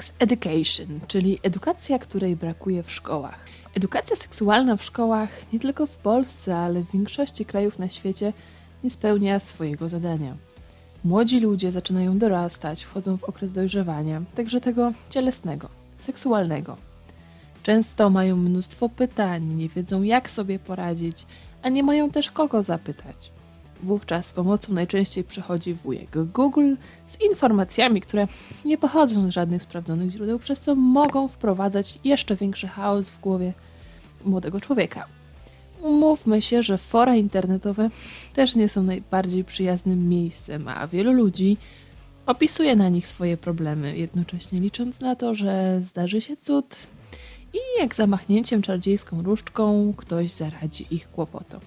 Sex education, czyli edukacja, której brakuje w szkołach. Edukacja seksualna w szkołach, nie tylko w Polsce, ale w większości krajów na świecie, nie spełnia swojego zadania. Młodzi ludzie zaczynają dorastać, wchodzą w okres dojrzewania, także tego cielesnego, seksualnego. Często mają mnóstwo pytań, nie wiedzą jak sobie poradzić, a nie mają też kogo zapytać. Wówczas z pomocą najczęściej przychodzi wujek Google z informacjami, które nie pochodzą z żadnych sprawdzonych źródeł, przez co mogą wprowadzać jeszcze większy chaos w głowie młodego człowieka. Umówmy się, że fora internetowe też nie są najbardziej przyjaznym miejscem, a wielu ludzi opisuje na nich swoje problemy, jednocześnie licząc na to, że zdarzy się cud i jak zamachnięciem czarodziejską różdżką ktoś zaradzi ich kłopotom.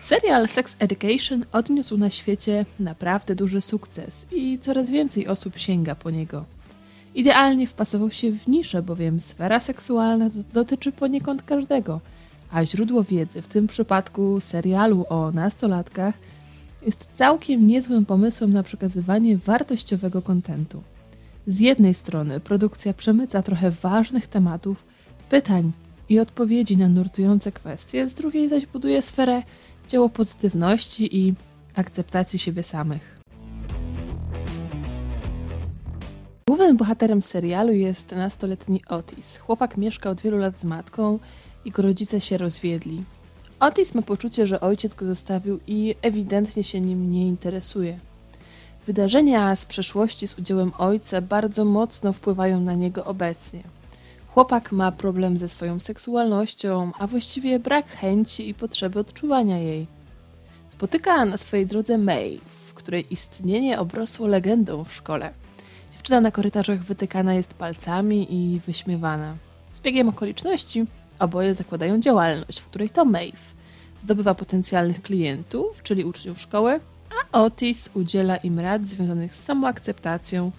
Serial Sex Education odniósł na świecie naprawdę duży sukces i coraz więcej osób sięga po niego. Idealnie wpasował się w niszę, bowiem sfera seksualna dotyczy poniekąd każdego, a źródło wiedzy, w tym przypadku serialu o nastolatkach, jest całkiem niezłym pomysłem na przekazywanie wartościowego kontentu. Z jednej strony produkcja przemyca trochę ważnych tematów, pytań i odpowiedzi na nurtujące kwestie, z drugiej zaś buduje sferę dzieło pozytywności i akceptacji siebie samych. Głównym bohaterem serialu jest nastoletni Otis. Chłopak mieszka od wielu lat z matką, jego rodzice się rozwiedli. Otis ma poczucie, że ojciec go zostawił i ewidentnie się nim nie interesuje. Wydarzenia z przeszłości z udziałem ojca bardzo mocno wpływają na niego obecnie. Chłopak ma problem ze swoją seksualnością, a właściwie brak chęci i potrzeby odczuwania jej. Spotyka na swojej drodze May, w której istnienie obrosło legendą w szkole. Dziewczyna na korytarzach wytykana jest palcami i wyśmiewana. Z biegiem okoliczności oboje zakładają działalność, w której to Maeve zdobywa potencjalnych klientów, czyli uczniów szkoły, a Otis udziela im rad związanych z samoakceptacją,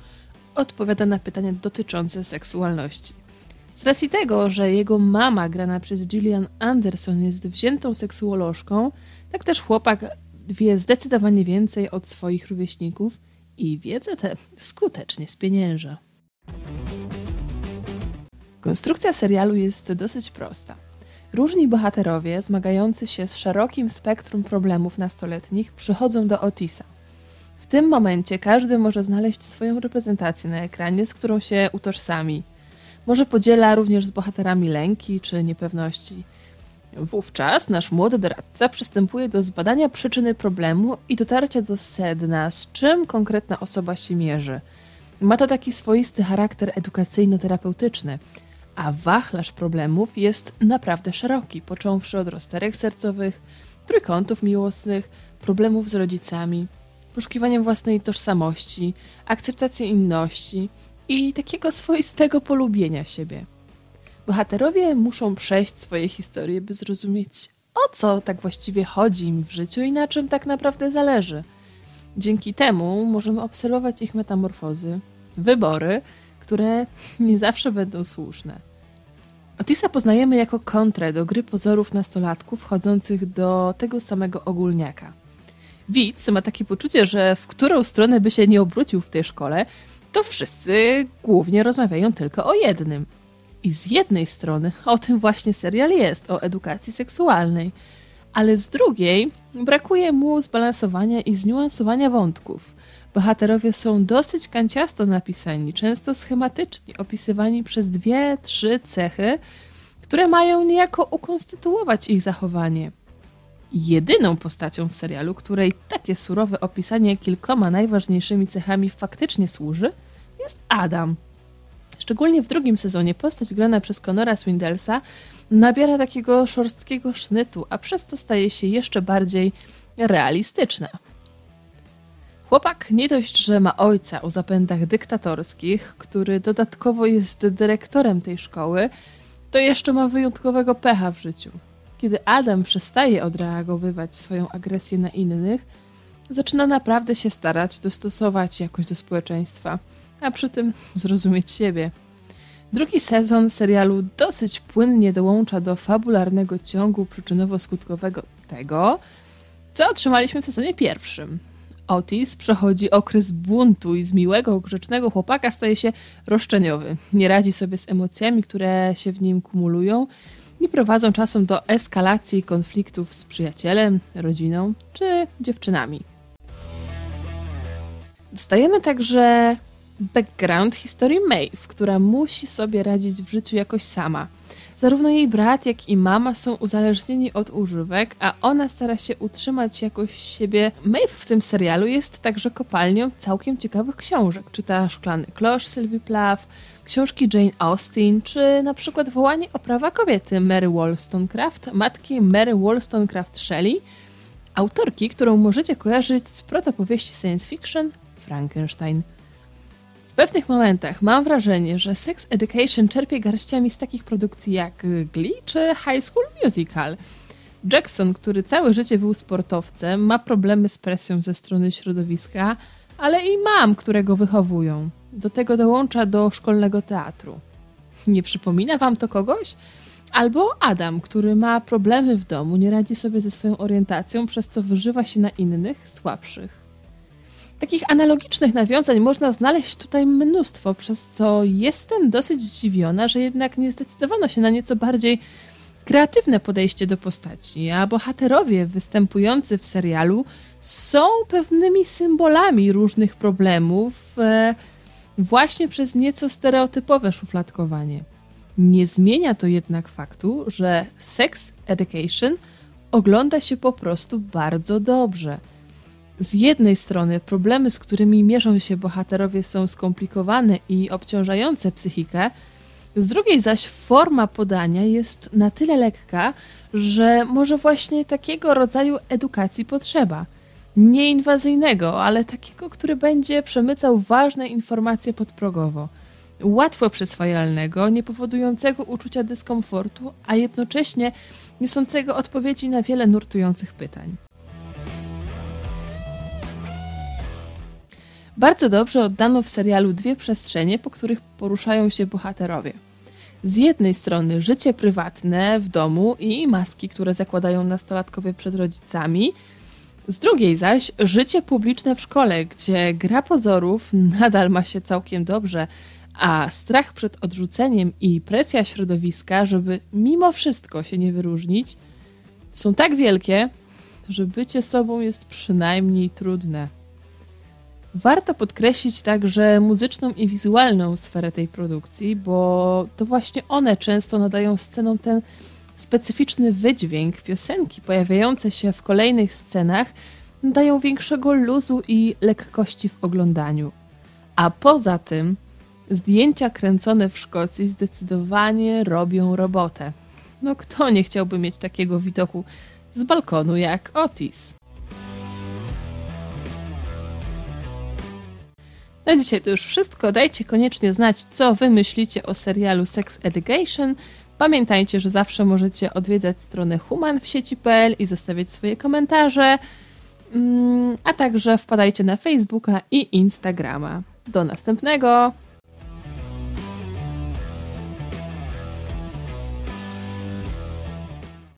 odpowiada na pytania dotyczące seksualności. Z racji tego, że jego mama, grana przez Gillian Anderson, jest wziętą seksuolożką, tak też chłopak wie zdecydowanie więcej od swoich rówieśników i wiedzę tę skutecznie spienięża. Konstrukcja serialu jest dosyć prosta. Różni bohaterowie, zmagający się z szerokim spektrum problemów nastoletnich, przychodzą do Otisa. W tym momencie każdy może znaleźć swoją reprezentację na ekranie, z którą się utożsami – może podziela również z bohaterami lęki czy niepewności. Wówczas nasz młody doradca przystępuje do zbadania przyczyny problemu i dotarcia do sedna, z czym konkretna osoba się mierzy. Ma to taki swoisty charakter edukacyjno-terapeutyczny, a wachlarz problemów jest naprawdę szeroki, począwszy od rozterek sercowych, trójkątów miłosnych, problemów z rodzicami, poszukiwaniem własnej tożsamości, akceptacji inności – i takiego swoistego polubienia siebie. Bohaterowie muszą przejść swoje historie, by zrozumieć, o co tak właściwie chodzi im w życiu i na czym tak naprawdę zależy. Dzięki temu możemy obserwować ich metamorfozy, wybory, które nie zawsze będą słuszne. Otisa poznajemy jako kontrę do gry pozorów nastolatków wchodzących do tego samego ogólniaka. Widz ma takie poczucie, że w którą stronę by się nie obrócił w tej szkole, to wszyscy głównie rozmawiają tylko o jednym. I z jednej strony o tym właśnie serial jest, o edukacji seksualnej, ale z drugiej brakuje mu zbalansowania i zniuansowania wątków. Bohaterowie są dosyć kanciasto napisani, często schematyczni, opisywani przez dwie, trzy cechy, które mają niejako ukonstytuować ich zachowanie. Jedyną postacią w serialu, której takie surowe opisanie kilkoma najważniejszymi cechami faktycznie służy, jest Adam. Szczególnie w drugim sezonie postać grana przez Conora Swindelsa nabiera takiego szorstkiego sznytu, a przez to staje się jeszcze bardziej realistyczna. Chłopak nie dość, że ma ojca o zapędach dyktatorskich, który dodatkowo jest dyrektorem tej szkoły, to jeszcze ma wyjątkowego pecha w życiu. Kiedy Adam przestaje odreagowywać swoją agresję na innych, zaczyna naprawdę się starać dostosować jakoś do społeczeństwa, a przy tym zrozumieć siebie. Drugi sezon serialu dosyć płynnie dołącza do fabularnego ciągu przyczynowo-skutkowego tego, co otrzymaliśmy w sezonie pierwszym. Otis przechodzi okres buntu i z miłego, grzecznego chłopaka staje się roszczeniowy. Nie radzi sobie z emocjami, które się w nim kumulują i prowadzą czasem do eskalacji konfliktów z przyjacielem, rodziną czy dziewczynami. Dostajemy także background historii Maeve, która musi sobie radzić w życiu jakoś sama. Zarówno jej brat, jak i mama są uzależnieni od używek, a ona stara się utrzymać jakoś siebie. Maeve w tym serialu jest także kopalnią całkiem ciekawych książek. Czyta Szklany Klosz Sylwii Plath, książki Jane Austen, czy na przykład Wołanie o prawa kobiety Mary Wollstonecraft, matki Mary Wollstonecraft Shelley, autorki, którą możecie kojarzyć z protopowieści science fiction Frankenstein. W pewnych momentach mam wrażenie, że Sex Education czerpie garściami z takich produkcji jak Glee czy High School Musical. Jackson, który całe życie był sportowcem, ma problemy z presją ze strony środowiska, ale i mam, które go wychowują. Do tego dołącza do szkolnego teatru. Nie przypomina wam to kogoś? Albo Adam, który ma problemy w domu, nie radzi sobie ze swoją orientacją, przez co wyżywa się na innych, słabszych. Takich analogicznych nawiązań można znaleźć tutaj mnóstwo, przez co jestem dosyć zdziwiona, że jednak nie zdecydowano się na nieco bardziej kreatywne podejście do postaci, a bohaterowie występujący w serialu są pewnymi symbolami różnych problemów, e, właśnie przez nieco stereotypowe szufladkowanie. Nie zmienia to jednak faktu, że Sex Education ogląda się po prostu bardzo dobrze. Z jednej strony problemy, z którymi mierzą się bohaterowie, są skomplikowane i obciążające psychikę, z drugiej zaś forma podania jest na tyle lekka, że może właśnie takiego rodzaju edukacji potrzeba. Nieinwazyjnego, ale takiego, który będzie przemycał ważne informacje podprogowo. Łatwo przyswajalnego, nie powodującego uczucia dyskomfortu, a jednocześnie niosącego odpowiedzi na wiele nurtujących pytań. Bardzo dobrze oddano w serialu dwie przestrzenie, po których poruszają się bohaterowie. Z jednej strony życie prywatne w domu i maski, które zakładają nastolatkowie przed rodzicami, z drugiej zaś życie publiczne w szkole, gdzie gra pozorów nadal ma się całkiem dobrze, a strach przed odrzuceniem i presja środowiska, żeby mimo wszystko się nie wyróżnić, są tak wielkie, że bycie sobą jest przynajmniej trudne. Warto podkreślić także muzyczną i wizualną sferę tej produkcji, bo to właśnie one często nadają scenom ten specyficzny wydźwięk. Piosenki pojawiające się w kolejnych scenach dają większego luzu i lekkości w oglądaniu. A poza tym zdjęcia kręcone w Szkocji zdecydowanie robią robotę. No kto nie chciałby mieć takiego widoku z balkonu jak Otis? Na dzisiaj to już wszystko. Dajcie koniecznie znać, co wy myślicie o serialu Sex Education. Pamiętajcie, że zawsze możecie odwiedzać stronę human w sieci.pl i zostawiać swoje komentarze, mm, a także wpadajcie na Facebooka i Instagrama. Do następnego!